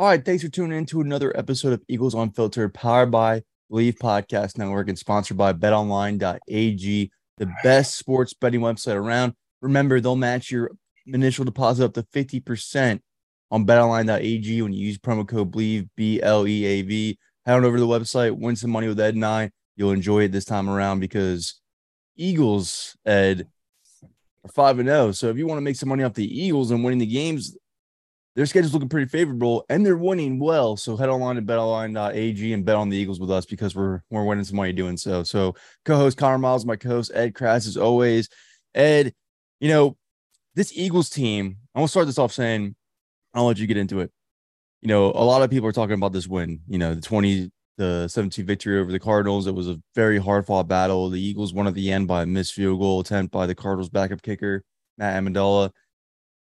All right, thanks for tuning in to another episode of Eagles Unfiltered, powered by Bleav Podcast Network and sponsored by betonline.ag, the best sports betting website around. Remember, they'll match your initial deposit up to 50% on betonline.ag when you use promo code BLEAV, B L E A V. Head on over to the website, win some money with Ed and I. You'll enjoy it this time around because Eagles, Ed, are 5 and 0. So if you want to make some money off the Eagles and winning the games, their schedule's looking pretty favorable and they're winning well. So head online to betonline.ag and bet on the Eagles with us because we're we're winning some money doing so. So co-host Connor Miles, my co-host Ed Kracz as always. Ed, you know, this Eagles team, I'm gonna start this off saying, I'll let you get into it. You know, a lot of people are talking about this win, you know, the 20 the 17 victory over the Cardinals. It was a very hard fought battle. The Eagles won at the end by a missed field goal attempt by the Cardinals backup kicker, Matt Ammendola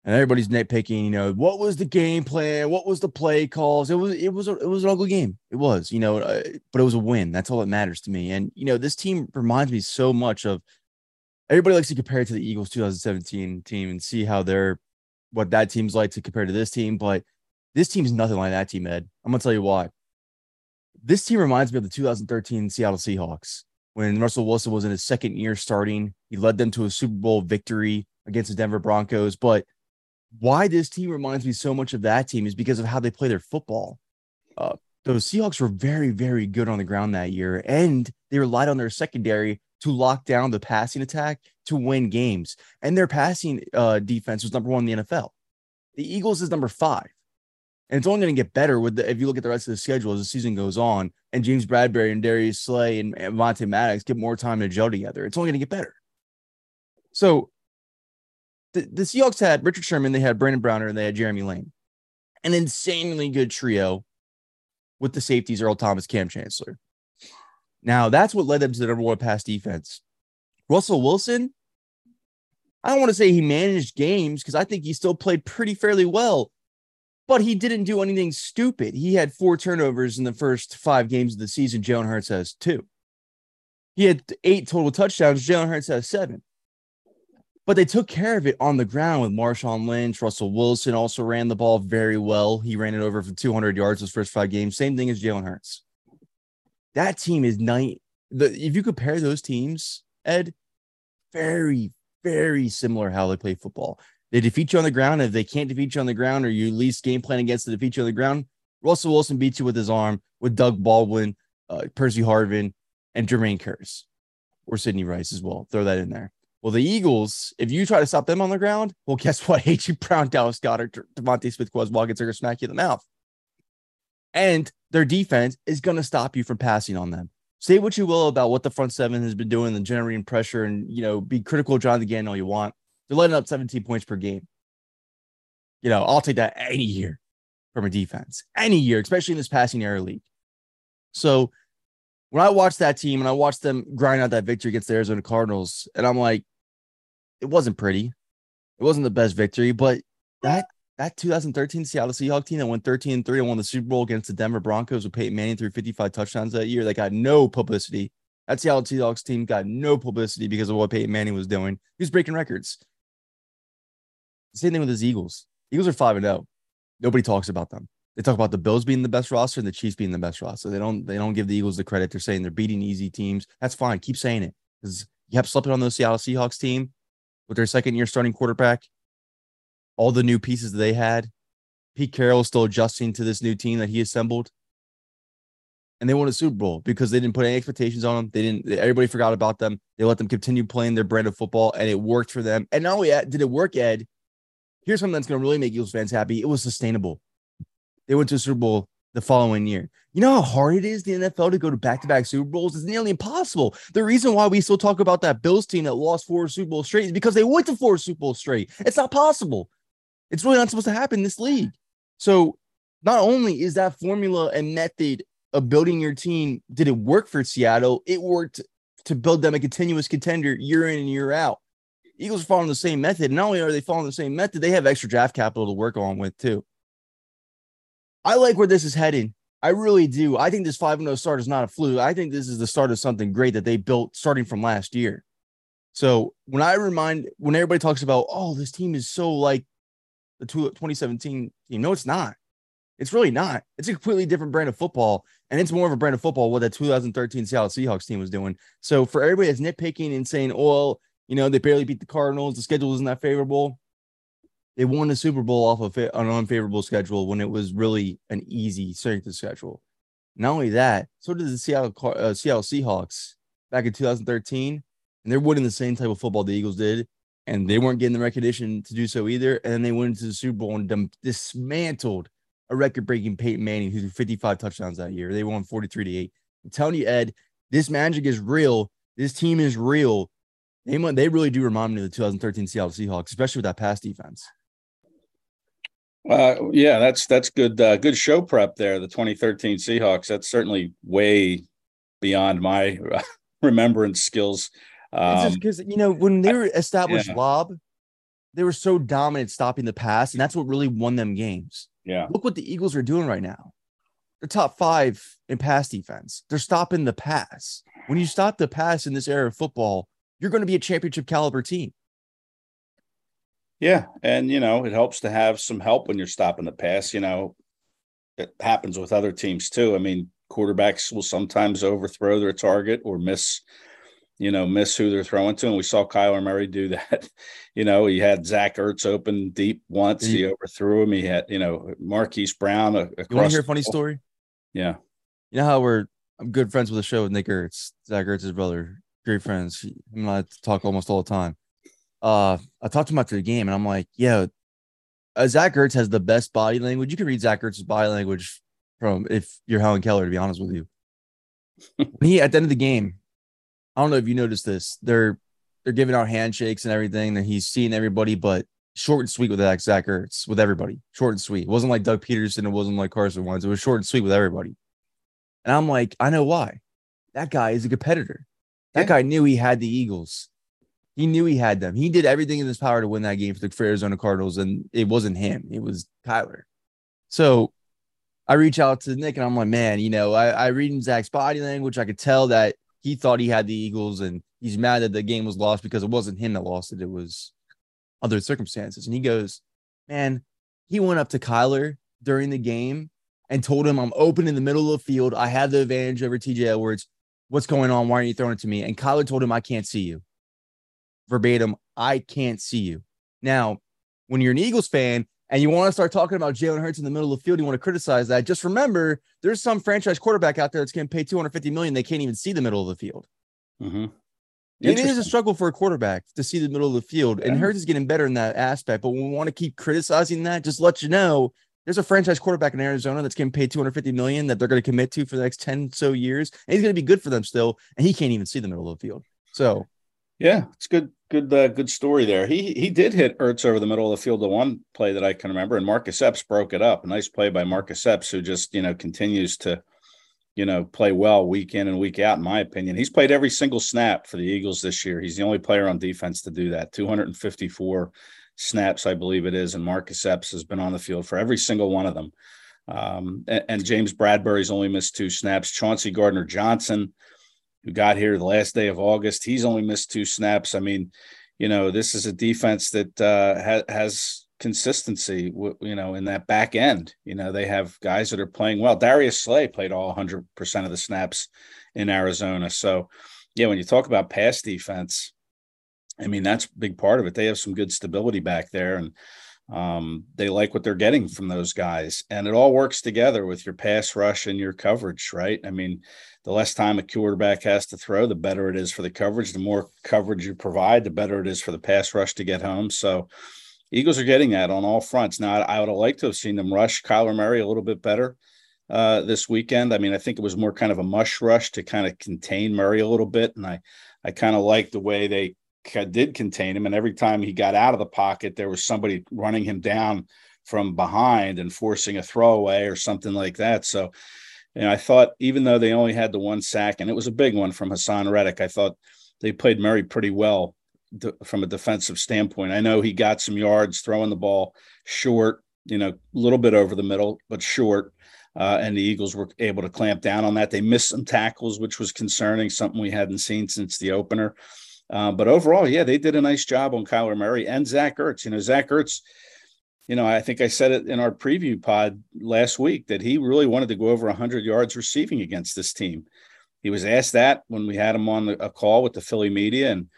and everybody's nitpicking. You know, what was the game plan? What was the play calls? It was it was a, it was an ugly game. It was, you know, uh, but it was a win. That's all that matters to me. And you know, this team reminds me so much of. Everybody likes to compare it to the Eagles 2017 team and see how they're what that team's like to compare to this team, but this team's nothing like that team. Ed, I'm gonna tell you why. This team reminds me of the 2013 Seattle Seahawks when Russell Wilson was in his second year starting. He led them to a Super Bowl victory against the Denver Broncos, but why this team reminds me so much of that team is because of how they play their football. Uh, those Seahawks were very, very good on the ground that year, and they relied on their secondary to lock down the passing attack to win games. And their passing uh, defense was number one in the NFL. The Eagles is number five. And it's only going to get better with the, if you look at the rest of the schedule as the season goes on, and James Bradberry and Darius Slay and, Vontae Maddox get more time to gel together. It's only going to get better. So the, the Seahawks had Richard Sherman, they had Brandon Browner, and they had Jeremy Lane. An insanely good trio with the safeties, Earl Thomas, Kam Chancellor. Now, that's what led them to the number one pass defense. Russell Wilson, I don't want to say he managed games because I think he still played pretty fairly well, but he didn't do anything stupid. He had four turnovers in the first five games of the season. Jalen Hurts has two. He had eight total touchdowns. Jalen Hurts has seven but they took care of it on the ground with Marshawn Lynch. Russell Wilson also ran the ball very well. He ran it over for 200 yards his first five games. Same thing as Jalen Hurts. That team is night. The if you compare those teams, Ed, very very similar how they play football. They defeat you on the ground. If they can't defeat you on the ground, or you least game plan against to defeat you on the ground, Russell Wilson beats you with his arm with Doug Baldwin, uh, Percy Harvin, and Jermaine Kearse, or Sidney Rice as well. Throw that in there. Well, the Eagles, if you try to stop them on the ground, well, guess what? A.J. Brown, Dallas Goedert, DeVonta Smith, Quez Watkins are going to smack you in the mouth. And their defense is going to stop you from passing on them. Say what you will about what the front seven has been doing and generating pressure and, you know, be critical of Jonathan Gannon all you want. They're letting up 17 points per game. You know, I'll take that any year from a defense, any year, especially in this passing era league. So when I watch that team and I watch them grind out that victory against the Arizona Cardinals, and I'm like, it wasn't pretty. It wasn't the best victory, but that that 2013 Seattle Seahawks team that went 13 and 3 and won the Super Bowl against the Denver Broncos with Peyton Manning threw 55 touchdowns that year. That got no publicity. That Seattle Seahawks team got no publicity because of what Peyton Manning was doing. He was breaking records. Same thing with his Eagles. Eagles are 5 and 0. Nobody talks about them. They talk about the Bills being the best roster and the Chiefs being the best roster. They don't they don't give the Eagles the credit. They're saying they're beating easy teams. That's fine. Keep saying it because you have slept on those Seattle Seahawks team with their second year starting quarterback, all the new pieces that they had. Pete Carroll still adjusting to this new team that he assembled. And they won a Super Bowl because they didn't put any expectations on them. They didn't, everybody forgot about them. They let them continue playing their brand of football and it worked for them. And not only did it work, Ed, here's something that's going to really make Eagles fans happy. It was sustainable. They went to a Super Bowl the following year. You know how hard it is the NFL to go to back-to-back Super Bowls? It's nearly impossible. The reason why we still talk about that Bills team that lost four Super Bowls straight is because they went to four Super Bowls straight. It's not possible. It's really not supposed to happen in this league. So not only is that formula and method of building your team, did it work for Seattle? It worked to build them a continuous contender year in and year out. Eagles are following the same method. Not only are they following the same method, they have extra draft capital to work on with too. I like where this is heading. I really do. I think this 5 0 start is not a fluke. I think this is the start of something great that they built starting from last year. So when I remind, when everybody talks about, oh, this team is so like the 2017 team, no, it's not. It's really not. It's a completely different brand of football. And it's more of a brand of football what that 2013 Seattle Seahawks team was doing. So for everybody that's nitpicking and saying, oh, well, you know, they barely beat the Cardinals, the schedule isn't that favorable. They won the Super Bowl off of an unfavorable schedule when it was really an easy strength of schedule. Not only that, so did the Seattle uh, Seattle Seahawks back in 2013, and they're winning the same type of football the Eagles did, and they weren't getting the recognition to do so either. And then they went into the Super Bowl and dismantled a record-breaking Peyton Manning, who threw 55 touchdowns that year. They won 43 to eight. I'm telling you, Ed, this magic is real. This team is real. They they really do remind me of the 2013 Seattle Seahawks, especially with that pass defense. Uh, yeah, that's that's good. Uh, good show prep there. The 2013 Seahawks. That's certainly way beyond my remembrance skills. Um, because you know when they were established yeah. lob, they were so dominant stopping the pass, and that's what really won them games. Yeah. Look what the Eagles are doing right now. They're top five in pass defense. They're stopping the pass. When you stop the pass in this era of football, you're going to be a championship caliber team. Yeah, and you know it helps to have some help when you're stopping the pass. You know, it happens with other teams too. I mean, quarterbacks will sometimes overthrow their target or miss, you know, miss who they're throwing to. And we saw Kyler Murray do that. you know, he had Zach Ertz open deep once. Mm-hmm. He overthrew him. He had, you know, Marquise Brown. you want to hear a funny story? Yeah. You know how we're I'm good friends with the show with Nick Ertz, Zach Ertz's brother. Great friends. Him and I talk almost all the time uh, I talked to him after the game, and I'm like, yeah, uh, Zach Ertz has the best body language. You can read Zach Ertz's body language from if you're Helen Keller, to be honest with you. he at the end of the game, I don't know if you noticed this. They're they're giving out handshakes and everything, and he's seeing everybody, but short and sweet with Zach Ertz with everybody. Short and sweet. It wasn't like Doug Pederson. It wasn't like Carson Wentz. It was short and sweet with everybody. And I'm like, I know why. That guy is a competitor. That yeah. guy knew he had the Eagles. He knew he had them. He did everything in his power to win that game for the Arizona Cardinals, and it wasn't him. It was Kyler. So I reach out to Nick and I'm like, man, you know, I, I read in Zach's body language. I could tell that he thought he had the Eagles and he's mad that the game was lost because it wasn't him that lost it. It was other circumstances. And he goes, man, he went up to Kyler during the game and told him, I'm open in the middle of the field. I have the advantage over TJ Edwards. What's going on? Why aren't you throwing it to me? And Kyler told him, I can't see you verbatim, I can't see you. Now, when you're an Eagles fan and you want to start talking about Jalen Hurts in the middle of the field, you want to criticize that. Just remember, there's some franchise quarterback out there that's getting paid 250 million. They can't even see the middle of the field. Mm-hmm. It is a struggle for a quarterback to see the middle of the field, yeah. and Hurts is getting better in that aspect. But we want to keep criticizing that. Just let you know, there's a franchise quarterback in Arizona that's getting paid 250 million that they're going to commit to for the next 10 so years, and he's going to be good for them still, and he can't even see the middle of the field. So yeah, it's good, good, uh, good story there. He he did hit Ertz over the middle of the field. The one play that I can remember, and Marcus Epps broke it up. A nice play by Marcus Epps, who just you know continues to, you know, play well week in and week out. In my opinion, he's played every single snap for the Eagles this year. He's the only player on defense to do that. Two hundred and fifty-four snaps, I believe it is, and Marcus Epps has been on the field for every single one of them. Um, and, and James Bradberry's only missed two snaps. Chauncey Gardner Johnson who got here the last day of August. He's only missed two snaps. I mean, you know, this is a defense that uh, ha- has consistency, you know, in that back end. You know, they have guys that are playing well. Darius Slay played all 100% of the snaps in Arizona. So, yeah, when you talk about pass defense, I mean, that's a big part of it. They have some good stability back there, and um, they like what they're getting from those guys. And it all works together with your pass rush and your coverage, right? I mean, the less time a quarterback has to throw, the better it is for the coverage. The more coverage you provide, the better it is for the pass rush to get home. So, Eagles are getting that on all fronts. Now, I would have liked to have seen them rush Kyler Murray a little bit better uh, this weekend. I mean, I think it was more kind of a mush rush to kind of contain Murray a little bit, and I, I kind of liked the way they did contain him. And every time he got out of the pocket, there was somebody running him down from behind and forcing a throwaway or something like that. So, know, I thought even though they only had the one sack, and it was a big one from Haason Reddick, I thought they played Murray pretty well from a defensive standpoint. I know he got some yards throwing the ball short, you know, a little bit over the middle, but short. Uh, and the Eagles were able to clamp down on that. They missed some tackles, which was concerning, something we hadn't seen since the opener. Uh, but overall, yeah, they did a nice job on Kyler Murray and Zach Ertz. You know, Zach Ertz, you know, I think I said it in our preview pod last week that he really wanted to go over 100 yards receiving against this team. He was asked that when we had him on a call with the Philly media, and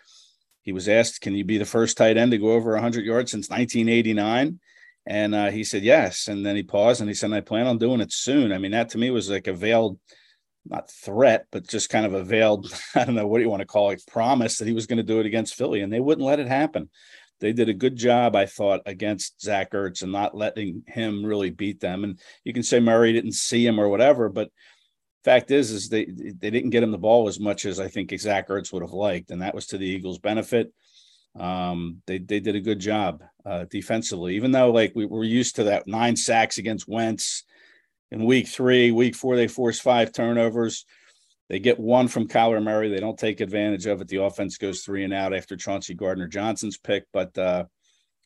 he was asked, "Can you be the first tight end to go over 100 yards since 1989?" And uh, he said yes. And then he paused and he said, "I plan on doing it soon." I mean, that to me was like a veiled, not threat, but just kind of a veiled, I don't know what do you want to call it, promise that he was going to do it against Philly, and they wouldn't let it happen. They did a good job, I thought, against Zach Ertz and not letting him really beat them. And you can say Murray didn't see him or whatever, but fact is is they they didn't get him the ball as much as I think Zach Ertz would have liked, and that was to the Eagles' benefit. Um, they they did a good job uh, defensively, even though like we were used to that nine sacks against Wentz in week three, week four they forced five turnovers. They get one from Kyler Murray. They don't take advantage of it. The offense goes three and out after Chauncey Gardner Johnson's pick, but uh,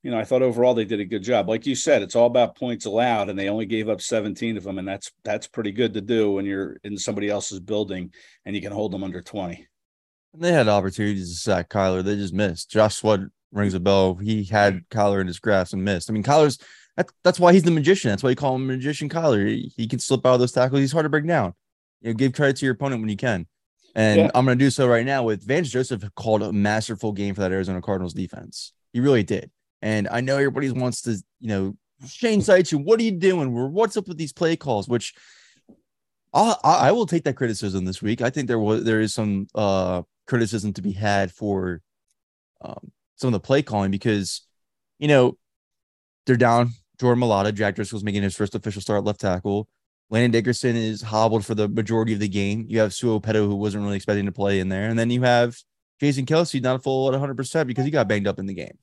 you know, I thought overall they did a good job. Like you said, it's all about points allowed, and they only gave up 17 of them, and that's that's pretty good to do when you're in somebody else's building and you can hold them under 20. And They had opportunities to sack Kyler, they just missed. Josh Sweat rings a bell. He had Kyler in his grasp and missed. I mean, Kyler's that, that's why he's the magician. That's why you call him magician Kyler. He, he, can slip out of those tackles. He's hard to break down. You know, give credit to your opponent when you can. And yeah. I'm going to do so right now with Vance Joseph called a masterful game for that Arizona Cardinals defense. He really did. And I know everybody wants to, you know, Shane Steichen, what are you doing? What's up with these play calls? Which I'll, I will take that criticism this week. I think there was there is some uh, criticism to be had for um, some of the play calling because you know they're down. Jordan Mailata, Jack Driscoll's making his first official start left tackle. Landon Dickerson is hobbled for the majority of the game. You have Sua Opeta, who wasn't really expecting to play in there, and then you have Jason Kelce not full at 100 percent because he got banged up in the game.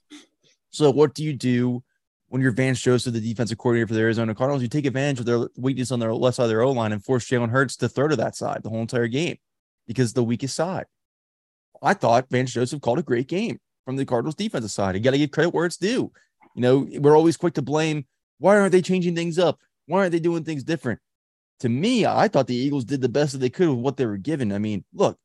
So what do you do when you're Vance Joseph, the defensive coordinator for the Arizona Cardinals? You take advantage of their weakness on their left side of their O line and force Jalen Hurts to throw to that side the whole entire game because the weakest side. I thought Vance Joseph called a great game from the Cardinals defensive side. You got to give credit where it's due. You know, we're always quick to blame. Why aren't they changing things up? Why aren't they doing things different? To me, I thought the Eagles did the best that they could with what they were given. I mean, look,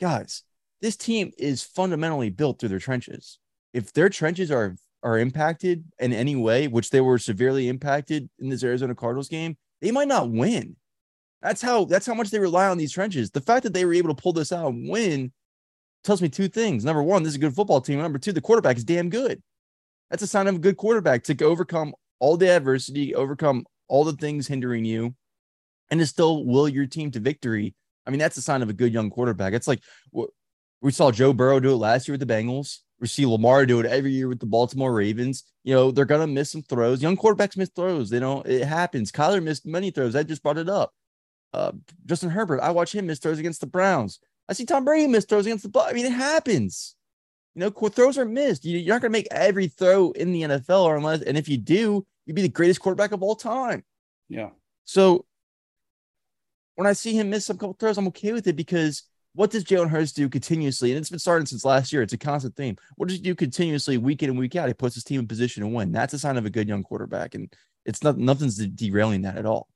guys, this team is fundamentally built through their trenches. If their trenches are are impacted in any way, which they were severely impacted in this Arizona Cardinals game, they might not win. That's how that's how much they rely on these trenches. The fact that they were able to pull this out and win tells me two things. Number one, this is a good football team. Number two, the quarterback is damn good. That's a sign of a good quarterback to overcome all the adversity, overcome all the things hindering you, and to still will your team to victory. I mean, that's a sign of a good young quarterback. It's like we saw Joe Burrow do it last year with the Bengals. We see Lamar do it every year with the Baltimore Ravens. You know, they're gonna miss some throws. Young quarterbacks miss throws. They don't, it happens. Kyler missed many throws. I just brought it up. Uh, Justin Herbert, I watch him miss throws against the Browns. I see Tom Brady miss throws against the I mean, it happens. You know, throws are missed. You're not gonna make every throw in the NFL, or unless, and if you do, you'd be the greatest quarterback of all time. Yeah. So when I see him miss some couple throws, I'm okay with it because what does Jalen Hurts do continuously? And it's been starting since last year. It's a constant theme. What does he do continuously, week in and week out? He puts his team in position to win. That's a sign of a good young quarterback, and it's not nothing's derailing that at all.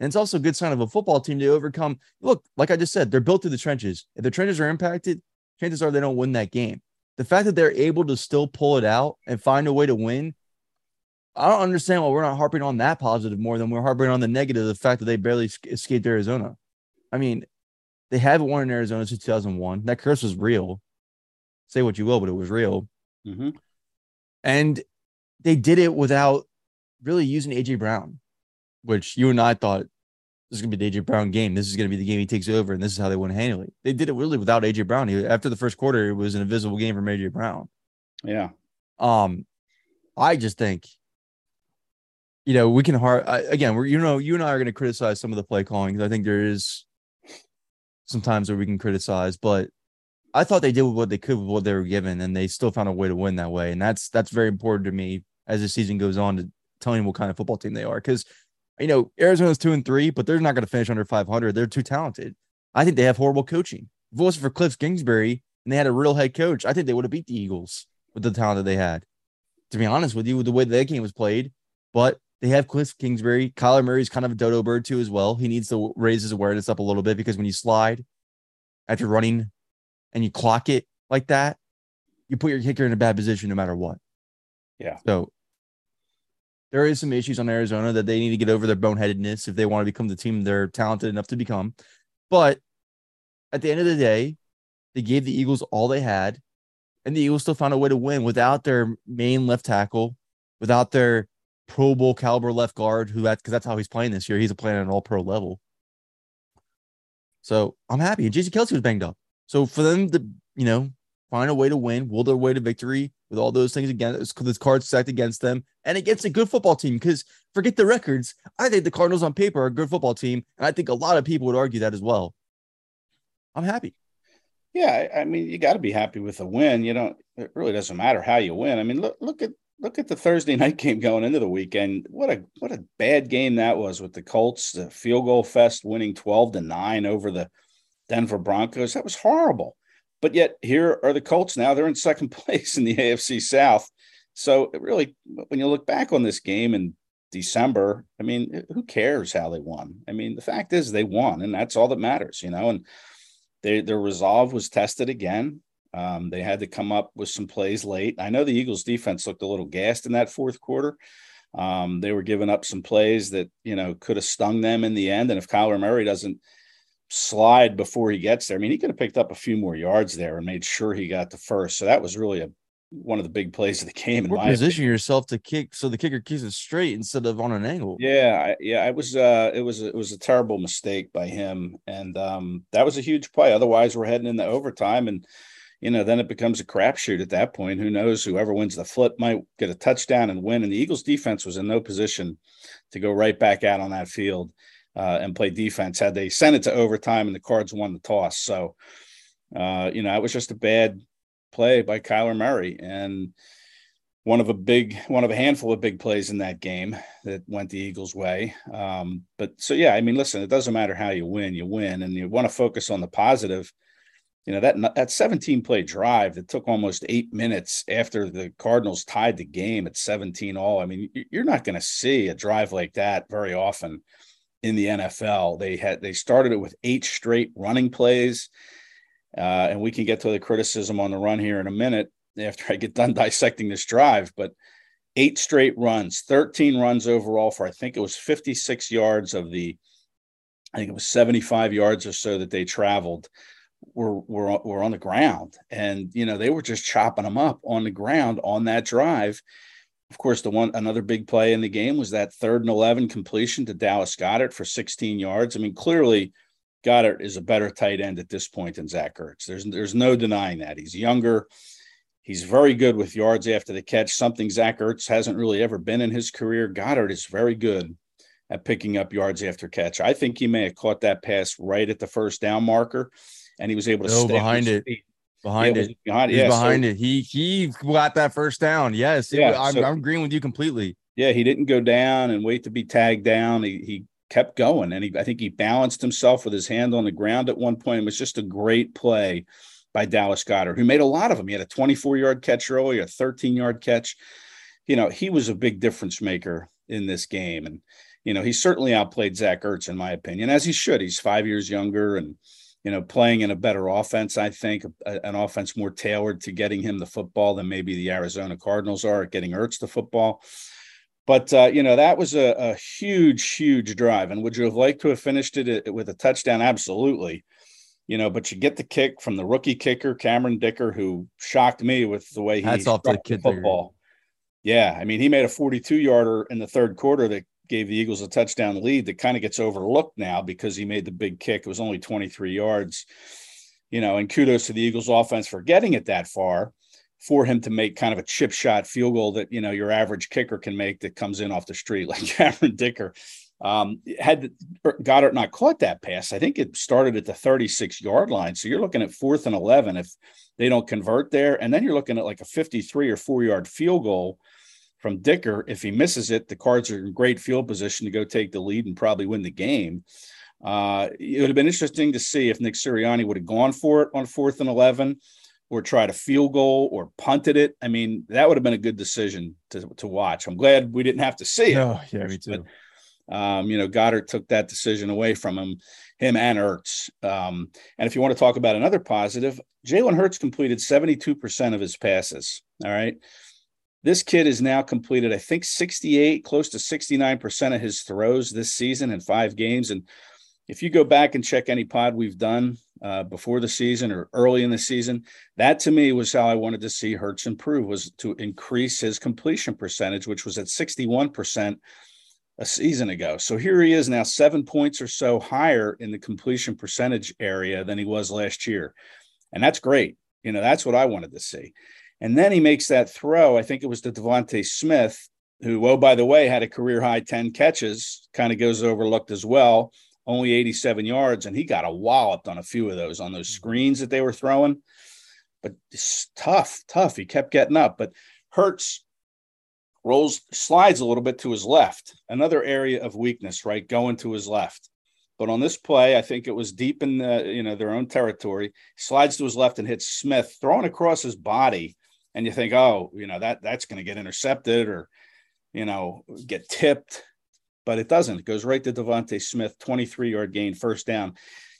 And it's also a good sign of a football team to overcome. Look, like I just said, they're built through the trenches. If the trenches are impacted, chances are they don't win that game. The fact that they're able to still pull it out and find a way to win, I don't understand why we're not harping on that positive more than we're harping on the negative, the fact that they barely escaped Arizona. I mean, they haven't won in Arizona since 2001. That curse was real. Say what you will, but it was real. hmm And they did it without really using AJ Brown, which you and I thought this is gonna be the AJ Brown game. This is gonna be the game he takes over, and this is how they win handily. They did it really without AJ Brown. He, after the first quarter, it was an invisible game from AJ Brown. Yeah. Um, I just think, you know, we can hard I, again. We're you know, you and I are going to criticize some of the play calling. 'cause I think there is sometimes where we can criticize, but I thought they did what they could with what they were given, and they still found a way to win that way. And that's that's very important to me as the season goes on to telling what kind of football team they are. Because you know, Arizona's two and three, but they're not going to finish under 500. They're too talented. I think they have horrible coaching. If it wasn't for Cliff Kingsbury and they had a real head coach, I think they would have beat the Eagles with the talent that they had. To be honest with you, with the way that game was played, but they have Cliff Kingsbury. Kyler Murray's kind of a dodo bird too, as well. He needs to raise his awareness up a little bit because when you slide after running and you clock it like that, you put your kicker in a bad position no matter what. Yeah. So there is some issues on Arizona that they need to get over their boneheadedness if they want to become the team they're talented enough to become. But at the end of the day, they gave the Eagles all they had, and the Eagles still found a way to win without their main left tackle, without their Pro Bowl caliber left guard, who that's because that's how he's playing this year. He's a playing at an all pro level. So I'm happy. And Jason Kelce was banged up. So for them to, you know, find a way to win, will their way to victory with all those things again, this cards stacked against them, and against a good football team. Because forget the records, I think the Cardinals on paper are a good football team, and I think a lot of people would argue that as well. I'm happy. Yeah, I I mean, you got to be happy with a win. You don't. It really doesn't matter how you win. I mean, look look at look at the Thursday night game going into the weekend. What a what a bad game that was with the Colts. The field goal fest winning twelve to nine over the Denver Broncos. That was horrible. But yet here are the Colts now. They're in second place in the AFC South. So it really, when you look back on this game in December, I mean, eh, who cares how they won? I mean, the fact is they won, and that's all that matters, you know. And they, their resolve was tested again. Um, they had to come up with some plays late. I know the Eagles defense looked a little gassed in that fourth quarter. Um, they were giving up some plays that you know could have stung them in the end. And if Kyler Murray doesn't slide before he gets there, I mean, he could have picked up a few more yards there and made sure he got the first. So that was really a one of the big plays of the game. In my position yourself to kick so the kicker kicks it straight instead of on an angle. Yeah, I, yeah, it was uh it was it was a terrible mistake by him and um that was a huge play. Otherwise, we're heading into overtime and you know, then it becomes a crapshoot at that point. Who knows? Whoever wins the flip might get a touchdown and win. And the Eagles defense was in no position to go right back out on that field uh, and play defense. Had they sent it to overtime and the Cards won the toss, so uh, you know, it was just a bad play by Kyler Murray and one of a big one of a handful of big plays in that game that went the Eagles' way. Um, but so yeah, I mean, listen, it doesn't matter how you win, you win, and you want to focus on the positive. You know that that 17 play drive that took almost eight minutes after the Cardinals tied the game at 17 all. I mean, you're not going to see a drive like that very often in the NFL. They had they started it with eight straight running plays. Uh, and we can get to the criticism on the run here in a minute after I get done dissecting this drive. But eight straight runs, 13 runs overall for I think it was 56 yards of the, I think it was 75 yards or so that they traveled were were were on the ground, and you know they were just chopping them up on the ground on that drive. Of course, the one another big play in the game was that third and 11 completion to Dallas Goedert for 16 yards. I mean, clearly Goedert is a better tight end at this point than Zach Ertz. There's there's no denying that. He's younger. He's very good with yards after the catch, something Zach Ertz hasn't really ever been in his career. Goedert is very good at picking up yards after catch. I think he may have caught that pass right at the first down marker, and he was able to No, behind it. Behind Yeah, it. behind, He's yeah, so- behind it. He he got that first down. Yes. Yeah, I'm, so- I'm agreeing with you completely. Yeah, he didn't go down and wait to be tagged down. He, he kept going, and he, I think he balanced himself with his hand on the ground at one point. It was just a great play by Dallas Goedert, who made a lot of them. He had a 24 yard catch early, a 13 yard catch. You know, he was a big difference maker in this game, and you know he certainly outplayed Zach Ertz in my opinion, as he should. He's five years younger and you know, playing in a better offense, I think, a- an offense more tailored to getting him the football than maybe the Arizona Cardinals are at getting Ertz the football. But uh, you know that was a, a huge, huge drive. And would you have liked to have finished it uh, with a touchdown? Absolutely. you know, but you get the kick from the rookie kicker, Cameron Dicker, who shocked me with the way he Hats off the kid football. Yeah. I mean, he made a 42 yarder in the third quarter that gave the Eagles a touchdown lead that kind of gets overlooked now because he made the big kick. It was only 23 yards, you know, and kudos to the Eagles offense for getting it that far for him to make kind of a chip shot field goal that, you know, your average kicker can make that comes in off the street like Cameron Dicker. Um, had Goedert not caught that pass, I think it started at the 36 yard line. So you're looking at fourth and 11 if they don't convert there. And then you're looking at like a 53 or four yard field goal from Dicker. If he misses it, the Cards are in great field position to go take the lead and probably win the game. Uh, it would have been interesting to see if Nick Sirianni would have gone for it on fourth and 11 or tried a field goal or punted it. I mean, that would have been a good decision to, to watch. I'm glad we didn't have to see it. No, yeah, me too. But, um, you know, Goedert took that decision away from him, him and Ertz. Um, and if you want to talk about another positive, Jalen Hurts completed 72% of his passes. All right. This kid has now completed, I think, 68, close to 69% of his throws this season in five games. And if you go back and check any pod we've done uh, before the season or early in the season, that to me was how I wanted to see Hurts improve was to increase his completion percentage, which was at 61% a season ago. So here he is now, seven points or so higher in the completion percentage area than he was last year. And that's great. You know, that's what I wanted to see. And then he makes that throw. I think it was to DeVonta Smith, who, oh, by the way, had a career high 10 catches, kind of goes overlooked as well, only 87 yards. And he got a walloped on a few of those on those mm-hmm. screens that they were throwing. But it's tough, tough. He kept getting up. But Hurts rolls slides a little bit to his left another area of weakness right going to his left but on this play i think it was deep in the you know their own territory slides to his left and hits smith throwing across his body and you think oh you know that that's going to get intercepted or you know get tipped but it doesn't it goes right to DeVonta Smith 23 yard gain first down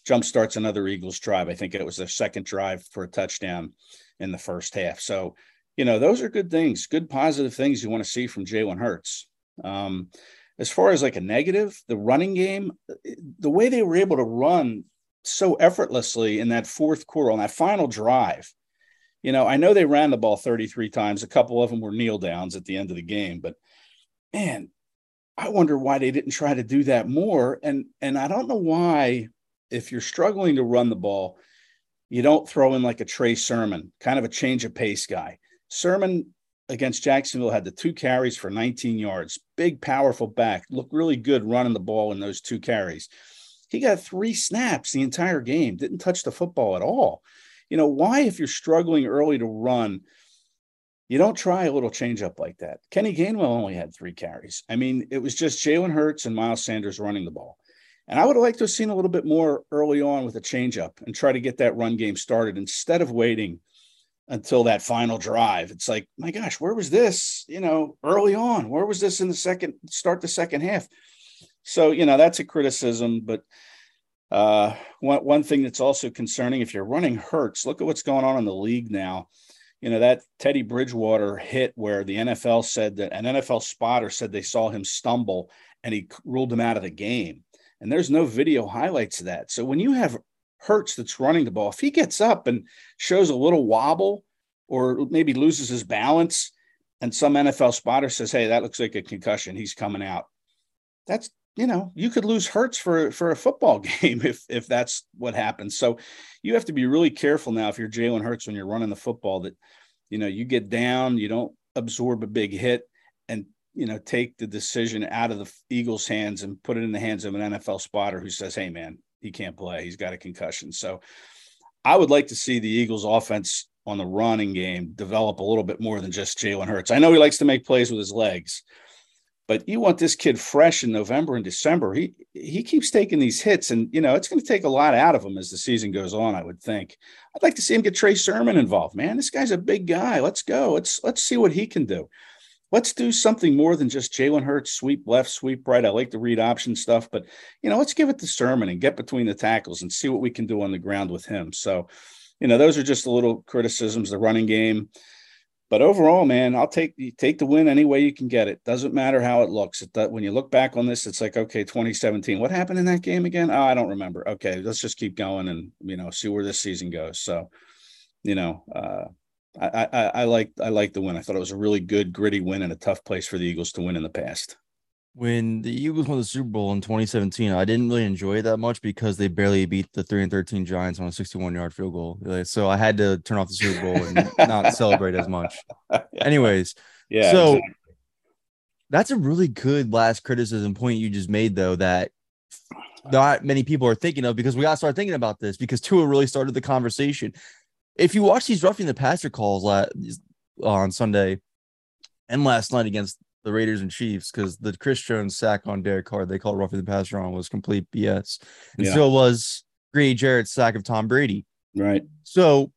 jump starts another Eagles drive I think it was their second drive for a touchdown in the first half so you know, those are good things, good positive things you want to see from Jalen Hurts. Um, as far as like a negative, the running game, the way they were able to run so effortlessly in that fourth quarter on that final drive. You know, I know they ran the ball 33 times. A couple of them were kneel downs at the end of the game, but man, I wonder why they didn't try to do that more. And and I don't know why, if you're struggling to run the ball, you don't throw in like a Trey Sermon, kind of a change of pace guy. Sermon against Jacksonville had the two carries for 19 yards. Big, powerful back. Looked really good running the ball in those two carries. He got three snaps the entire game, didn't touch the football at all. You know, why, if you're struggling early to run, you don't try a little changeup like that. Kenny Gainwell only had three carries. I mean, it was just Jalen Hurts and Miles Sanders running the ball. And I would have liked to have seen a little bit more early on with a changeup and try to get that run game started instead of waiting – until that final drive. It's like, my gosh, where was this? You know, early on, where was this in the second start the second half? So, you know, that's a criticism. But uh, one, one thing that's also concerning if you're running Hurts, look at what's going on in the league now. You know, that Teddy Bridgewater hit where the NFL said that an NFL spotter said they saw him stumble and he ruled him out of the game. And there's no video highlights of that. So when you have Hurts that's running the ball, if he gets up and shows a little wobble or maybe loses his balance, and some NFL spotter says, "Hey, that looks like a concussion. He's coming out." That's you know you could lose Hurts for for a football game if if that's what happens. So you have to be really careful now if you're Jalen Hurts when you're running the football that you know you get down, you don't absorb a big hit, and you know take the decision out of the Eagles' hands and put it in the hands of an NFL spotter who says, "Hey, man, he can't play. He's got a concussion. So I would like to see the Eagles offense on the running game develop a little bit more than just Jalen Hurts. I know he likes to make plays with his legs, but you want this kid fresh in November and December. He he keeps taking these hits, and you know it's going to take a lot out of him as the season goes on. I would think. I'd like to see him get Trey Sermon involved. Man, this guy's a big guy. Let's go. Let's let's see what he can do let's do something more than just Jalen Hurts sweep left, sweep right. I like to read option stuff, but you know, let's give it to Sermon and get between the tackles and see what we can do on the ground with him. So, you know, those are just a little criticisms. The running game, but overall, man, I'll take take the win any way you can get it. Doesn't matter how it looks. It, when you look back on this, it's like okay, 2017. What happened in that game again? Oh, I don't remember. Okay, let's just keep going and you know see where this season goes. So, you know, uh, I, I I like I like the win. I thought it was a really good gritty win and a tough place for the Eagles to win in the past when the Eagles won the Super Bowl in 2017, I didn't really enjoy it that much because they barely beat the 3 and 13 Giants on a 61 yard field goal. So I had to turn off the Super Bowl and not celebrate as much. Anyways, yeah. So exactly. that's a really good last criticism point you just made, though, that not many people are thinking of because we got to start thinking about this because Tua really started the conversation. If you watch these roughing the passer calls on Sunday and last night against the Raiders and Chiefs because the Chris Jones sack on Derek Carr, they called roughing the passer on was complete BS. And yeah. so was Grady Jarrett's sack of Tom Brady. Right. So,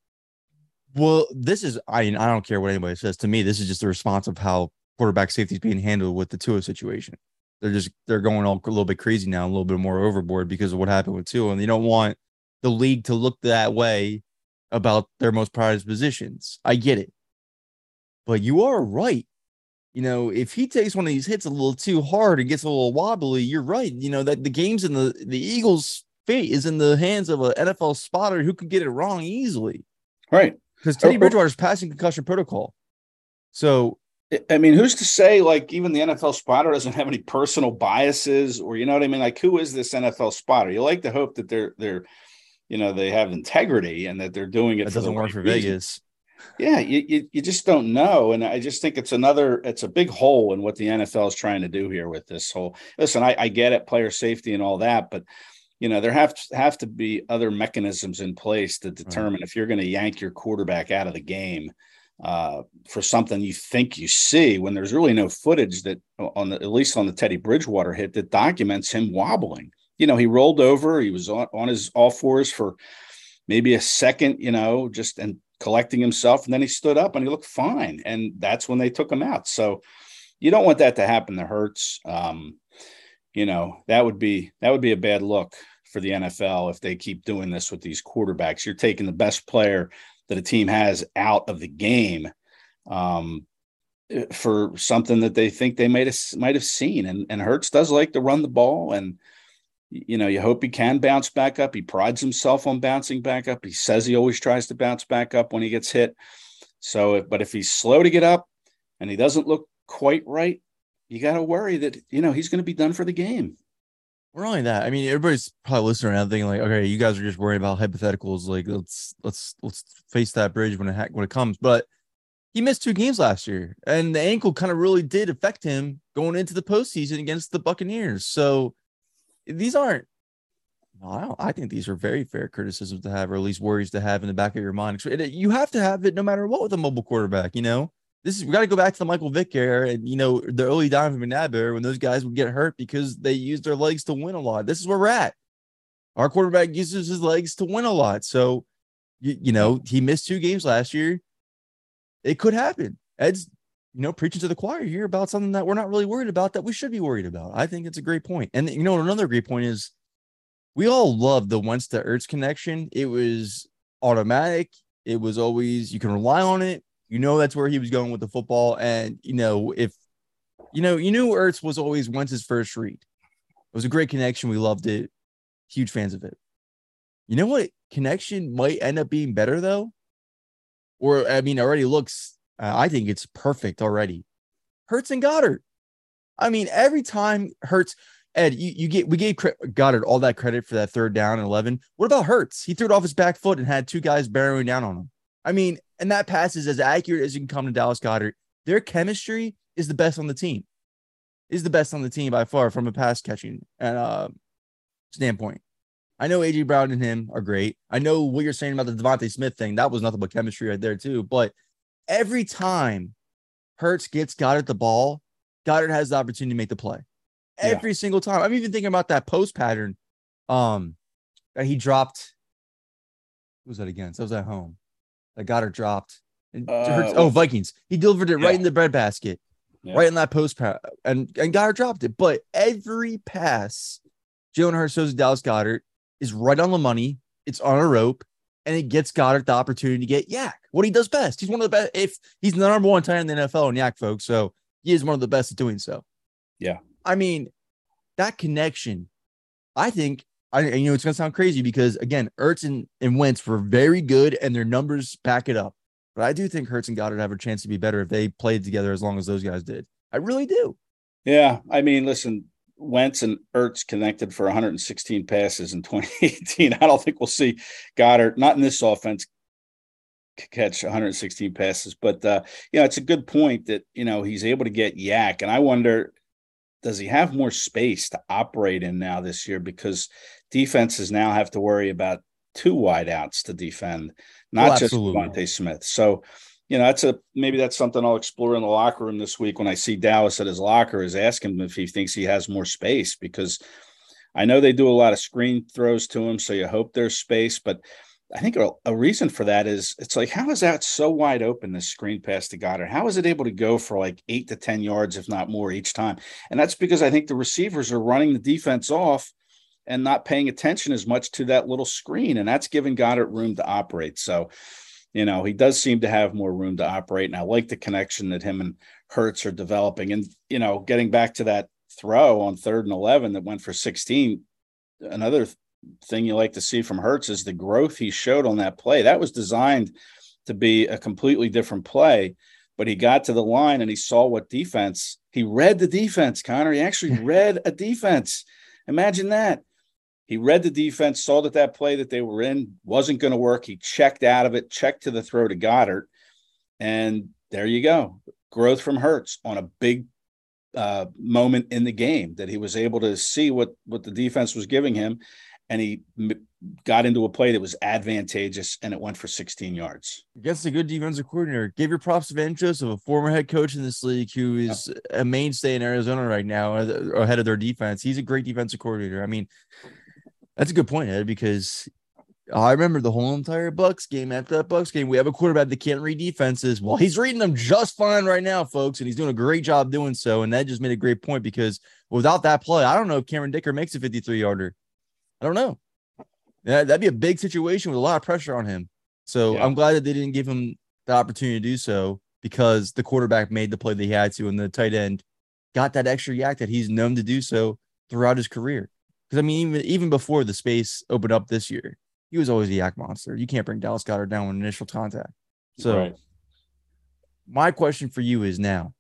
well, this is, I mean, I don't care what anybody says. To me, this is just the response of how quarterback safety is being handled with the Tua situation. They're just, they're going all a little bit crazy now, a little bit more overboard because of what happened with Tua. And they don't want the league to look that way about their most prized positions. I get it. But you are right you know, if he takes one of these hits a little too hard and gets a little wobbly, you're right. You know, that the game's in the the Eagles' fate is in the hands of an NFL spotter who could get it wrong easily. Right. Because oh, Teddy oh. Bridgewater's passing concussion protocol. So I mean, who's to say like even the NFL spotter doesn't have any personal biases or you know what I mean? Like, who is this NFL spotter? You like to hope that they're they're you know they have integrity and that they're doing it. That doesn't work right for reason. Vegas yeah, you, you, you just don't know. And I just think it's another, it's a big hole in what the NFL is trying to do here with this whole. Listen, I, I get it, player safety and all that, but you know there have to have to be other mechanisms in place to determine right. if you're going to yank your quarterback out of the game uh, for something you think you see when there's really no footage that on the at least on the Teddy Bridgewater hit that documents him wobbling. You know, he rolled over, he was on, on his all fours for maybe a second, you know, just and collecting himself, and then he stood up and he looked fine. And that's when they took him out. So you don't want that to happen to Hurts. Um, you know, that would be that would be a bad look for the NFL if they keep doing this with these quarterbacks. You're taking the best player that a team has out of the game um, for something that they think they might have might have seen. And and Hurts does like to run the ball and you know, you hope he can bounce back up. He prides himself on bouncing back up. He says he always tries to bounce back up when he gets hit. So, but if he's slow to get up and he doesn't look quite right, you got to worry that, you know, he's going to be done for the game. We're only that. I mean, everybody's probably listening around thinking like, okay, you guys are just worrying about hypotheticals. Like, let's let's let's face that bridge when it when it comes. But he missed two games last year, and the ankle kind of really did affect him going into the postseason against the Buccaneers. So these aren't I, I think these are very fair criticisms to have, or at least worries to have in the back of your mind. You have to have it no matter what with a mobile quarterback. You know, this is we got to go back to the Michael Vick era, and you know the early Donovan McNabb era when those guys would get hurt because they used their legs to win a lot. This is where we're at. Our quarterback uses his legs to win a lot, so you, you know he missed two games last year. It could happen. Ed's you know, preaching to the choir here about something that we're not really worried about that we should be worried about. I think it's a great point. And you know, another great point is we all love the Wentz to Ertz connection. It was automatic. It was always you can rely on it. You know that's where he was going with the football. And you know, if you know, you knew Ertz was always Wentz's first read. It was a great connection. We loved it. Huge fans of it. You know what connection might end up being better though? Or I mean, already looks uh, I think it's perfect already. Hurts and Goedert. I mean, every time Hurts, Ed, you, you get we gave Goedert all that credit for that third down and 11. What about Hurts? He threw it off his back foot and had two guys bearing down on him. I mean, and that pass is as accurate as you can come to Dallas Goedert. Their chemistry is the best on the team. Is the best on the team by far from a pass catching and uh, standpoint. I know AJ Brown and him are great. I know what you're saying about the DeVonta Smith thing. That was nothing but chemistry right there too. But every time Hurts gets Goedert the ball, Goedert has the opportunity to make the play. Every yeah. single time. I'm even thinking about that post pattern um that he dropped. Who was that against? That was at home. That Goedert dropped. And uh, Hurts, oh, Vikings. He delivered it yeah. right in the breadbasket. Yeah. Right in that post pass. And and Goedert dropped it. But every pass Jalen Hurts shows Dallas Goedert is right on the money. It's on a rope. And it gets Goedert the opportunity to get YAC, what he does best. He's one of the best. If he's the number one tight end in the NFL in YAC, folks, so he is one of the best at doing so. Yeah. I mean, that connection, I think. I you know it's gonna sound crazy because again, Ertz and, and Wentz were very good and their numbers back it up. But I do think Hurts and Goedert have a chance to be better if they played together as long as those guys did. I really do. Yeah, I mean, listen, Wentz and Ertz connected for 116 passes in 2018. I don't think we'll see Goedert, not in this offense, catch 116 passes. But uh, you know, it's a good point that you know he's able to get YAC, and I wonder, does he have more space to operate in now this year? Because defenses now have to worry about two wideouts to defend, not Oh, just absolutely. DeVonta Smith. So. You know, that's a maybe that's something I'll explore in the locker room this week when I see Dallas at his locker is ask him if he thinks he has more space because I know they do a lot of screen throws to him, so you hope there's space. But I think a, a reason for that is it's like, how is that so wide open, this screen pass to Goedert? How is it able to go for like eight to 10 yards, if not more, each time? And that's because I think the receivers are running the defense off and not paying attention as much to that little screen. And that's giving Goedert room to operate. So, you know, he does seem to have more room to operate. And I like the connection that him and Hurts are developing. And, you know, getting back to that throw on third and 11 that went for 16, another thing you like to see from Hurts is the growth he showed on that play. That was designed to be a completely different play, but he got to the line and he saw what defense. He read the defense, Connor. He actually read a defense. Imagine that. He read the defense, saw that that play that they were in wasn't going to work. He checked out of it, checked to the throw to Goedert, and there you go. Growth from Hurts on a big uh, moment in the game that he was able to see what what the defense was giving him, and he m- got into a play that was advantageous, and it went for 16 yards. Against a good defensive coordinator. Give your props to Vance Joseph, a former head coach in this league who is a mainstay in Arizona right now, uh, ahead of their defense. He's a great defensive coordinator. I mean, that's a good point, Ed, because I remember the whole entire Bucks game. At that Bucks game, we have a quarterback that can't read defenses. Well, he's reading them just fine right now, folks, and he's doing a great job doing so. And that just made a great point because without that play, I don't know if Cameron Dicker makes a 53 yarder. I don't know. Yeah, that'd be a big situation with a lot of pressure on him. So Yeah. I'm glad that they didn't give him the opportunity to do so because the quarterback made the play that he had to, and the tight end got that extra YAC that he's known to do so throughout his career. Because I mean, even even before the space opened up this year, he was always a YAC monster. You can't bring Dallas Goedert down with initial contact. So Right. my question for you is now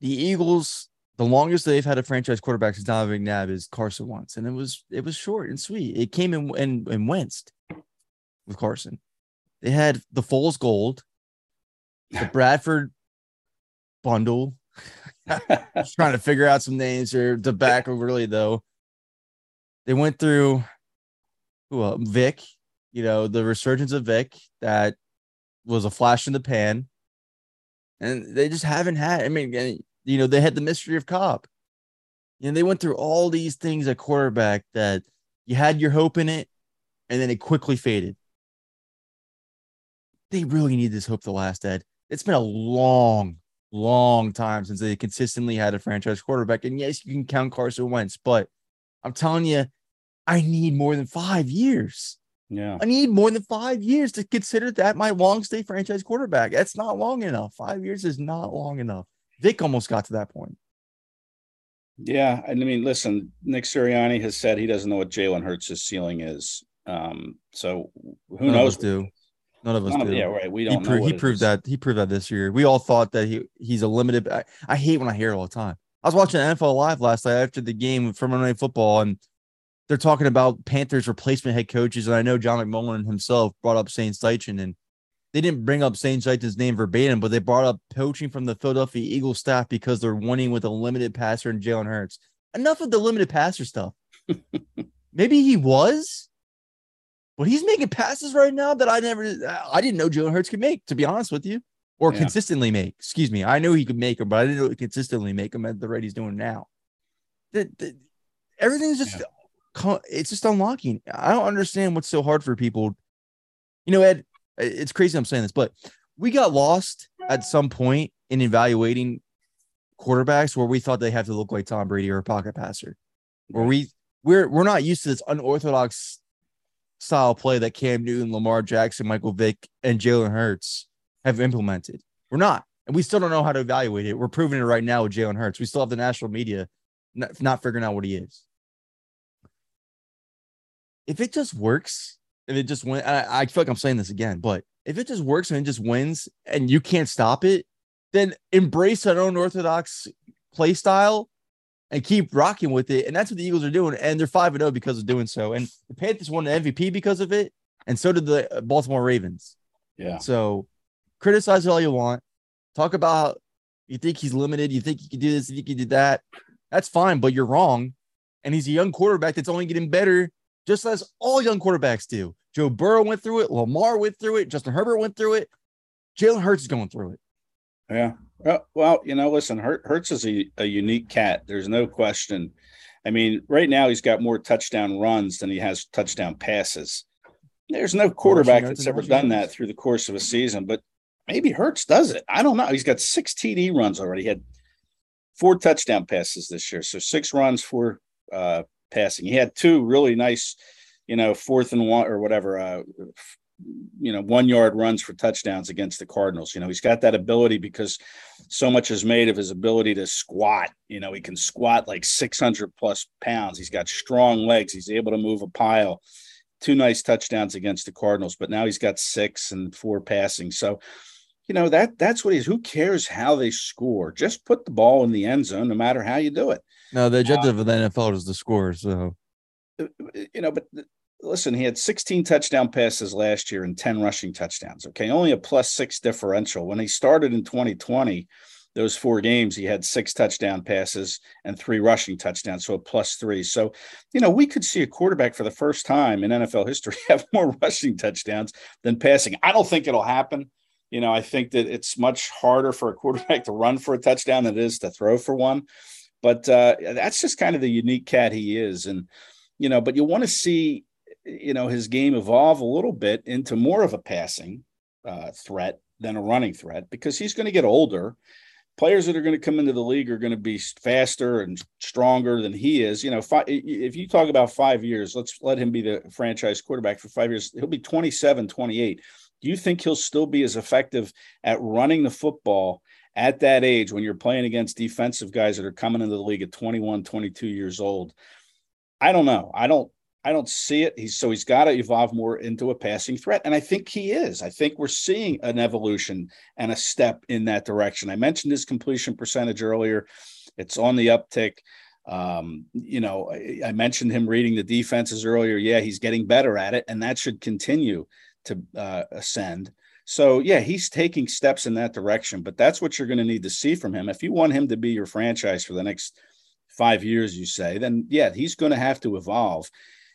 the Eagles, the longest they've had a franchise quarterback since Donovan McNabb is Carson Wentz, and it was it was short and sweet. It came in and and Wentz with Carson. They had the Foles Gold, the Bradford bundle. Just trying to figure out some names here. Tobacco, really though. They went through who uh, Vic, you know, the resurgence of Vic that was a flash in the pan, and they just haven't had. I mean, you know, they had the mystery of Kolb. You know, they went through all these things at quarterback that you had your hope in it, and then it quickly faded. They really need this hope to last, Ed. It's been a long, long time since they consistently had a franchise quarterback. And yes, you can count Carson Wentz, but I'm telling you, I need more than five years. Yeah. I need more than five years to consider that my long stay franchise quarterback. That's not long enough. Five years is not long enough. Vic almost got to that point. Yeah, I mean, listen, Nick Sirianni has said he doesn't know what Jalen Hurts' ceiling is. Um, so who None knows? do. None of us None of- yeah, right. We He, don't know. pro- he proved is. that. He proved that this year. We all thought that he he's a limited. I, I hate when I hear it all the time. I was watching NFL Live last night after the game from Monday Night Football, and they're talking about Panthers replacement head coaches. And I know John McMullen himself brought up Shane Steichen, and they didn't bring up Shane Steichen's name verbatim, but they brought up poaching from the Philadelphia Eagles staff because they're winning with a limited passer in Jalen Hurts. Enough of the limited passer stuff. Maybe he was, but he's making passes right now that I never, I didn't know Jalen Hurts could make, to be honest with you, or Yeah. consistently make. Excuse me. I knew he could make them, but I didn't know he could consistently make them at the rate he's doing now. The, the, everything's just, co- it's just unlocking. I don't understand what's so hard for people. You know, Ed, it's crazy I'm saying this, but we got lost at some point in evaluating quarterbacks where we thought they have to look like Tom Brady or a pocket passer. Where we we're we're not used to this unorthodox style play that Cam Newton, Lamar Jackson, Michael Vick, and Jalen Hurts have implemented. We're not. And we still don't know how to evaluate it. We're proving it right now with Jalen Hurts. We still have the national media not, not figuring out what he is. If it just works, if it just wins, I, I feel like I'm saying this again, but if it just works and it just wins and you can't stop it, then embrace an unorthodox play style and keep rocking with it. And that's what the Eagles are doing. And they're 5 0 because of doing so. And the Panthers won the MVP because of it. And so did the Baltimore Ravens. Yeah. So criticize all you want. Talk about you think he's limited. You think he can do this. You think he can do that. That's fine, but you're wrong. And he's a young quarterback that's only getting better, just as all young quarterbacks do. Joe Burrow went through it. Lamar went through it. Justin Herbert went through it. Jalen Hurts is going through it. Yeah. Well, well you know, listen, Hurts is a, a unique cat. There's no question. I mean, right now he's got more touchdown runs than he has touchdown passes. There's no quarterback that's ever done that through the course of a season, but maybe Hurts does it. I don't know. He's got six TD runs already. He had four touchdown passes this year. So six runs, for uh, passing. He had two really nice, you know, fourth and one or whatever, uh, you know, one yard runs for touchdowns against the Cardinals. You know, he's got that ability because so much is made of his ability to squat. You know, he can squat like 600 plus pounds. He's got strong legs. He's able to move a pile. Two nice touchdowns against the Cardinals, but now he's got six and four passing. So, you know that that's what he's. Who cares how they score? Just put the ball in the end zone, no matter how you do it. No, the objective uh, of the NFL is the score. So, uh, you know, but listen, he had 16 touchdown passes last year and 10 rushing touchdowns. Okay, only a plus six differential. When he started in 2020, those four games, he had six touchdown passes and three rushing touchdowns, so a plus three. So, you know, we could see a quarterback for the first time in NFL history have more rushing touchdowns than passing. I don't think it'll happen. You know, I think that it's much harder for a quarterback to run for a touchdown than it is to throw for one. But uh, that's just kind of the unique cat he is. And, you know, but you want to see, you know, his game evolve a little bit into more of a passing uh, threat than a running threat because he's going to get older. Players that are going to come into the league are going to be faster and stronger than he is. You know, five, if you talk about five years, let's let him be the franchise quarterback for five years. He'll be 27, 28 do you think he'll still be as effective at running the football at that age when you're playing against defensive guys that are coming into the league at 21, 22 years old? I don't know. I don't I don't see it. He's so he's got to evolve more into a passing threat. And I think he is. I think we're seeing an evolution and a step in that direction. I mentioned his completion percentage earlier. It's on the uptick. Um, you know, I, I mentioned him reading the defenses earlier. Yeah, he's getting better at it, and that should continue to uh, ascend. So yeah, he's taking steps in that direction, but that's what you're going to need to see from him. If you want him to be your franchise for the next five years, you say, then yeah, he's going to have to evolve.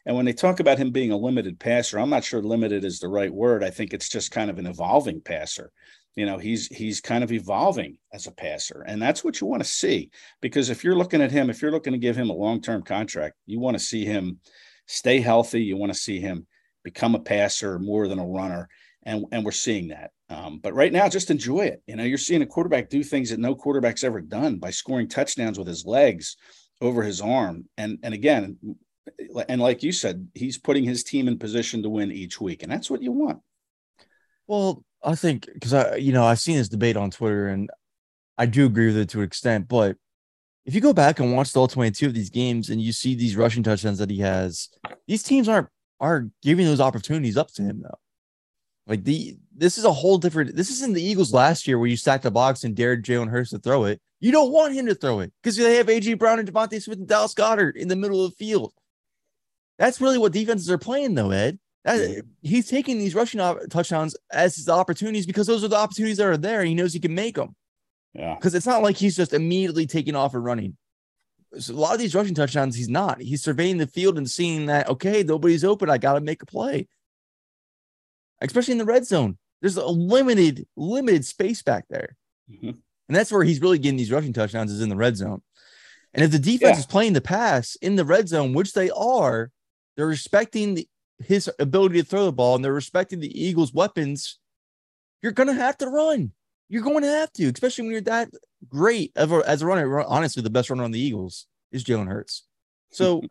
And when they talk about him being a limited passer, I'm not sure limited is the right word. I think it's just kind of an evolving passer. You know, he's he's kind of evolving as a passer, and that's what you want to see. Because if you're looking at him, if you're looking to give him a long-term contract, you want to see him stay healthy. You want to see him become a passer more than a runner. And, and we're seeing that. Um, but right now, just enjoy it. You know, you're seeing a quarterback do things that no quarterback's ever done by scoring touchdowns with his legs over his arm. And and again, and like you said, he's putting his team in position to win each week, and that's what you want. Well, I think because I, you know, I've seen this debate on Twitter, and I do agree with it to an extent. But if you go back and watch the all 22 of these games, and you see these rushing touchdowns that he has, these teams aren't are giving those opportunities up to him though. Like the this is a whole different. This isn't the Eagles last year where you stacked the box and dared Jalen Hurts to throw it. You don't want him to throw it because they have AJ Brown and DeVonta Smith and Dallas Goedert in the middle of the field. That's really what defenses are playing though, Ed. That, he's taking these rushing touchdowns as his opportunities because those are the opportunities that are there. And he knows he can make them. Yeah. Because it's not like he's just immediately taking off and running so a lot of these rushing touchdowns, he's not. He's surveying the field and seeing that, okay, nobody's open. I got to make a play. Especially in the red zone. There's a limited, limited space back there. Mm-hmm. And that's where he's really getting these rushing touchdowns is in the red zone. And if the defense yeah. is playing the pass in the red zone, which they are, they're respecting the, his ability to throw the ball and they're respecting the Eagles' weapons. You're going to have to run. You're going to have to, especially when you're that great ever as a runner. Honestly, the best runner on the Eagles is Jalen Hurts. So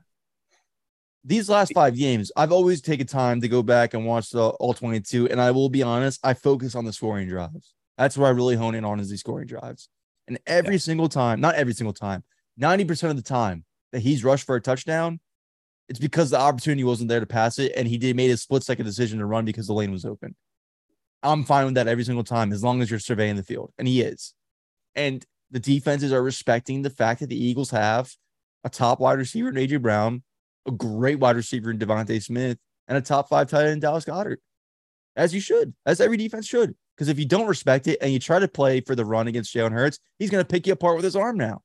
these last five games, I've always taken time to go back and watch the all 22. And I will be honest, I focus on the scoring drives. That's where I really hone in on is these scoring drives. And every yeah. single time, not every single time, 90% of the time that he's rushed for a touchdown, it's because the opportunity wasn't there to pass it. And he did made a split second decision to run because the lane was open. I'm fine with that every single time as long as you're surveying the field. And he is. And the defenses are respecting the fact that the Eagles have a top wide receiver in AJ Brown, a great wide receiver in DeVonta Smith, and a top five tight end in Dallas Goedert. As you should, as every defense should. Because if you don't respect it and you try to play for the run against Jalen Hurts, he's going to pick you apart with his arm now.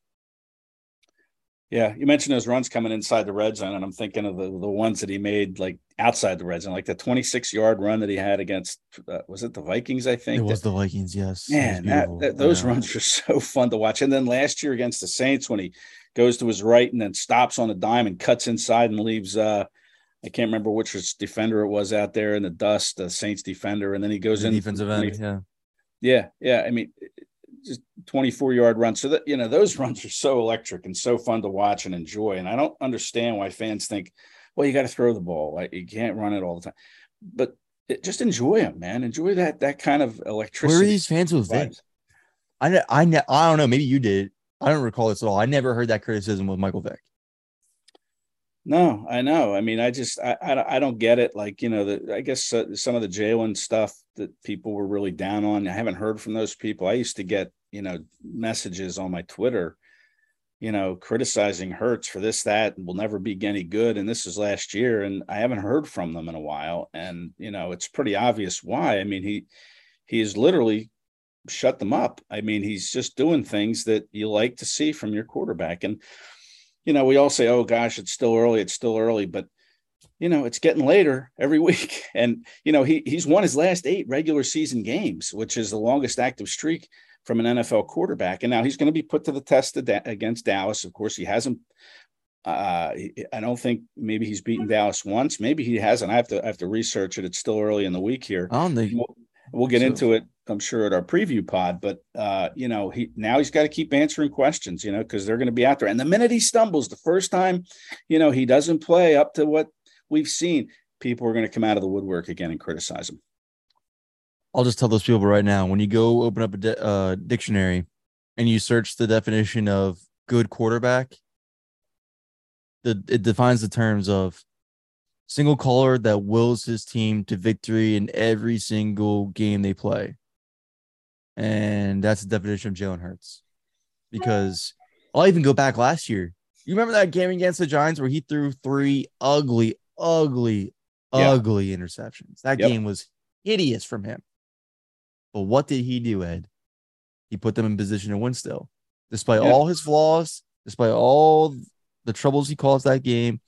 Yeah, you mentioned those runs coming inside the red zone, and I'm thinking of the, the ones that he made like outside the red zone, like the 26 yard run that he had against uh, was it the Vikings? I think it was that, the Vikings. Yes, man, that, that, those yeah. runs are so fun to watch. And then last year against the Saints, when he goes to his right and then stops on a dime and cuts inside and leaves. uh I can't remember which defender it was out there in the dust, the Saints defender, and then he goes the in defensive end. Yeah, yeah, yeah. I mean, 24 yard run. So that you know, those runs are so electric and so fun to watch and enjoy. And I don't understand why fans think, well, you got to throw the ball, like you can't run it all the time. But it, just enjoy them, man. Enjoy that that kind of electricity. Where are these fans with Vic? I I I don't know. Maybe you did. I don't recall this at all. I never heard that criticism with Michael Vick. No, I know. I mean, I just I I, I don't get it. Like you know, the, I guess uh, some of the Jalen stuff that people were really down on. I haven't heard from those people. I used to get you know messages on my Twitter, you know, criticizing Hurts for this that and will never be any good. And this is last year, and I haven't heard from them in a while. And you know, it's pretty obvious why. I mean, he he is literally shut them up. I mean, he's just doing things that you like to see from your quarterback. And you know, we all say, oh gosh, it's still early, it's still early, but you know, it's getting later every week. And, you know, he he's won his last eight regular season games, which is the longest active streak from an NFL quarterback. And now he's going to be put to the test against Dallas. Of course, he hasn't. Uh, I don't think maybe he's beaten Dallas once. Maybe he hasn't. I have to I have to research it. It's still early in the week here. I don't we'll, we'll get so. into it I'm sure at our preview pod, but uh, you know, he now he's got to keep answering questions, you know, because they're going to be out there. And the minute he stumbles, the first time, you know, he doesn't play up to what we've seen, people are going to come out of the woodwork again and criticize him. I'll just tell those people right now when you go open up a uh, dictionary and you search the definition of good quarterback, the it defines the terms of single caller that wills his team to victory in every single game they play and that's the definition of Jalen Hurts. Because I'll even go back last year. You remember that game against the Giants where he threw three ugly, ugly, yeah. ugly interceptions? That yep. game was hideous from him. But what did he do, Ed? He put them in position to win still. Despite yeah. all his flaws, despite all the troubles he caused that game.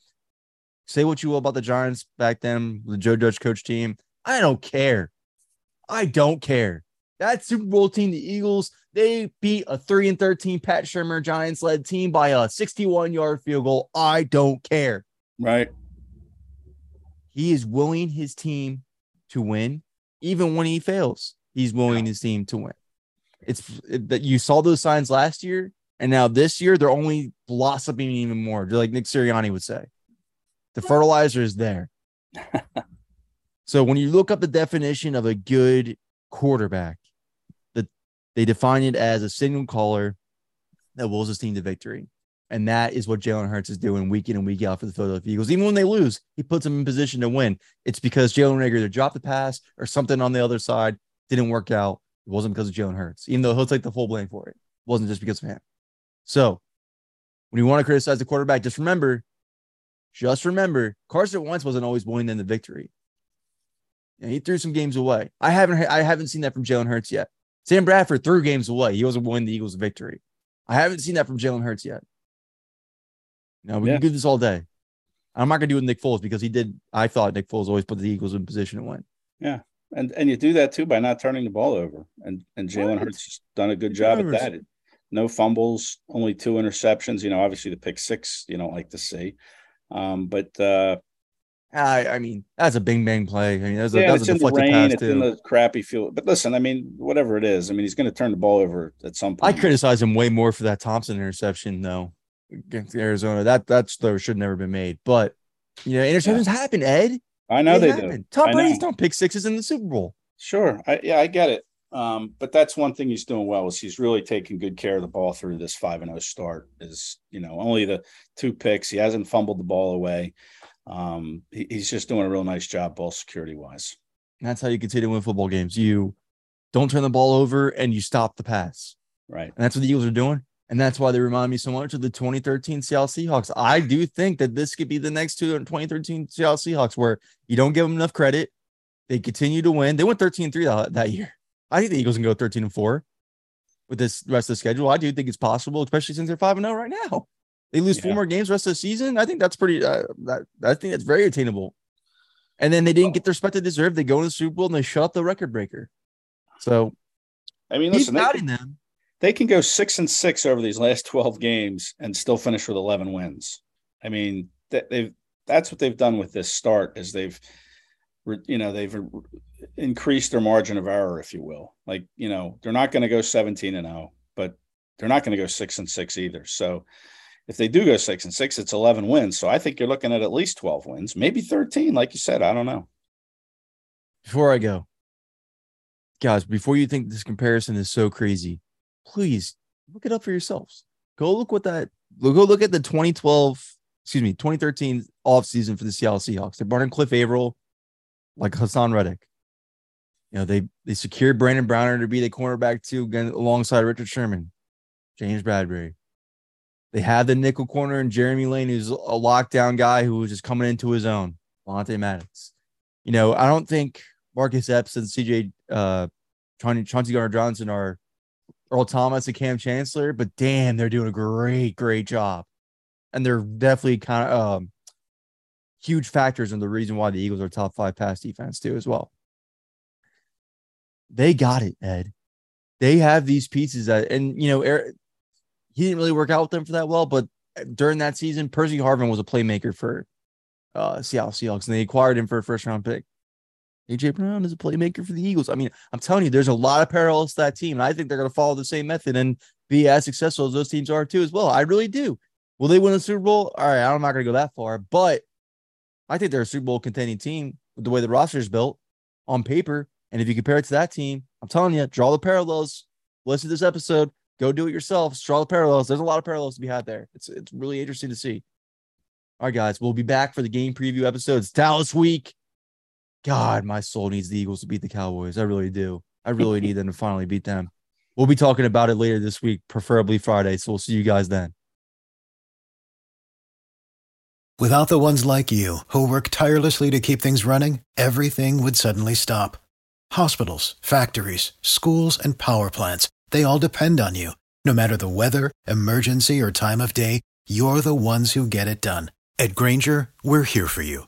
Say what you will about the Giants back then, the Joe Judge coach team. I don't care. I don't care. That Super Bowl team, the Eagles, they beat a 3 and 13 Pat Shurmur Giants led team by a 61 yard field goal. I don't care. Right. He is willing his team to win, even when he fails. He's willing yeah. his team to win. It's that you saw those signs last year, and now this year they're only blossoming even more. Like Nick Sirianni would say, the fertilizer is there. so when you look up the definition of a good quarterback, that they define it as a signal caller that wills his team to victory. And that is what Jalen Hurts is doing week in and week out for the Philadelphia Eagles. Even when they lose, he puts them in position to win. It's because Jalen Reagor either dropped the pass or something on the other side didn't work out. It wasn't because of Jalen Hurts, even though he'll take the full blame for it. It wasn't just because of him. So when you want to criticize the quarterback, just remember, just remember, Carson Wentz wasn't always willing in the victory. And he threw some games away. I haven't I haven't seen that from Jalen Hurts yet. Sam Bradford threw games away. He wasn't winning the Eagles' victory. I haven't seen that from Jalen Hurts yet. No, we can do this all day. I'm not going to do it with Nick Foles because he did. I thought Nick Foles always put the Eagles in position to win. Yeah, and and you do that too by not turning the ball over. And and Jalen Hurts has done a good job at that. No fumbles, only two interceptions. You know, obviously the pick six you don't like to see, um, but uh, I, I mean, that's a bing bang play. I mean, that's yeah, a, that's it's a in the rain, it's too. in the crappy field. But listen, I mean, whatever it is, I mean, he's going to turn the ball over at some point. I criticize him way more for that Thompson interception, though, against Arizona. That that's though should never been made. But You know, interceptions yeah. happen, Ed. I know they, they do. Tom Brady's throwing pick sixes in the Super Bowl. Sure. I, yeah, I get it. Um, but that's one thing he's doing well is he's really taking good care of the ball through this five and zero oh start. Is you know only the two picks. He hasn't fumbled the ball away. Um, he, he's just doing a real nice job ball security wise. That's how you continue to win football games. You don't turn the ball over and you stop the pass. Right. And that's what the Eagles are doing. And that's why they remind me so much of the 2013 Seattle Seahawks. I do think that this could be the next two 2013 Seattle Seahawks where you don't give them enough credit. They continue to win. They went 13 3 that, that year. I think the Eagles can go 13 and 4 with this rest of the schedule. I do think it's possible, especially since they're 5 and 0 right now. They lose yeah. four more games rest of the season. I think that's pretty, uh, that, I think that's very attainable. And then they didn't get the respect they deserve. They go in the Super Bowl and they shut up the record breaker. So, I mean, listen, they, them. They can go six and six over these last 12 games and still finish with 11 wins. I mean, they've, that's what they've done with this start is they've, you know, they've increased their margin of error, if you will. Like, you know, they're not going to go 17 and 0, but they're not going to go six and six either. So if they do go six and six, it's 11 wins. So I think you're looking at at least 12 wins, maybe 13, like you said. I don't know. Before I go, guys, before you think this comparison is so crazy, please look it up for yourselves. Go look what that, go look at the 2012, excuse me, 2013 offseason for the Seattle Seahawks. They brought in Cliff Avril like Haason Reddick. You know, they they secured Brandon Browner to be the cornerback too, again alongside Richard Sherman, James Bradberry. They had the nickel corner and Jeremy Lane, who's a lockdown guy who was just coming into his own. Vontae Maddox. You know, I don't think Marcus Epps and CJ uh Chauncey Gardner Johnson are Earl Thomas and Kam Chancellor, but damn, they're doing a great, great job. And they're definitely kind of um, huge factors in the reason why the Eagles are top five pass defense, too, as well they got it, Ed. They have these pieces that, and you know, Eric, he didn't really work out with them for that well, but during that season, Percy Harvin was a playmaker for uh, Seattle Seahawks, and they acquired him for a first round pick. AJ Brown is a playmaker for the Eagles. I mean, I'm telling you, there's a lot of parallels to that team, and I think they're going to follow the same method and be as successful as those teams are too, as well. I really do. Will they win a Super Bowl? All right, I'm not going to go that far, but I think they're a Super Bowl contending team with the way the roster is built on paper. And if you compare it to that team, I'm telling you, draw the parallels. Listen to this episode. Go do it yourself. Draw the parallels. There's a lot of parallels to be had there. It's it's really interesting to see. All right, guys, we'll be back for the game preview episodes. Dallas week. God, my soul needs the Eagles to beat the Cowboys. I really do. I really need them to finally beat them. We'll be talking about it later this week, preferably Friday. So we'll see you guys then. Without the ones like you who work tirelessly to keep things running, everything would suddenly stop Hospitals, factories, schools, and power plants, they all depend on you. No matter the weather, emergency, or time of day, you're the ones who get it done. At Grainger, we're here for you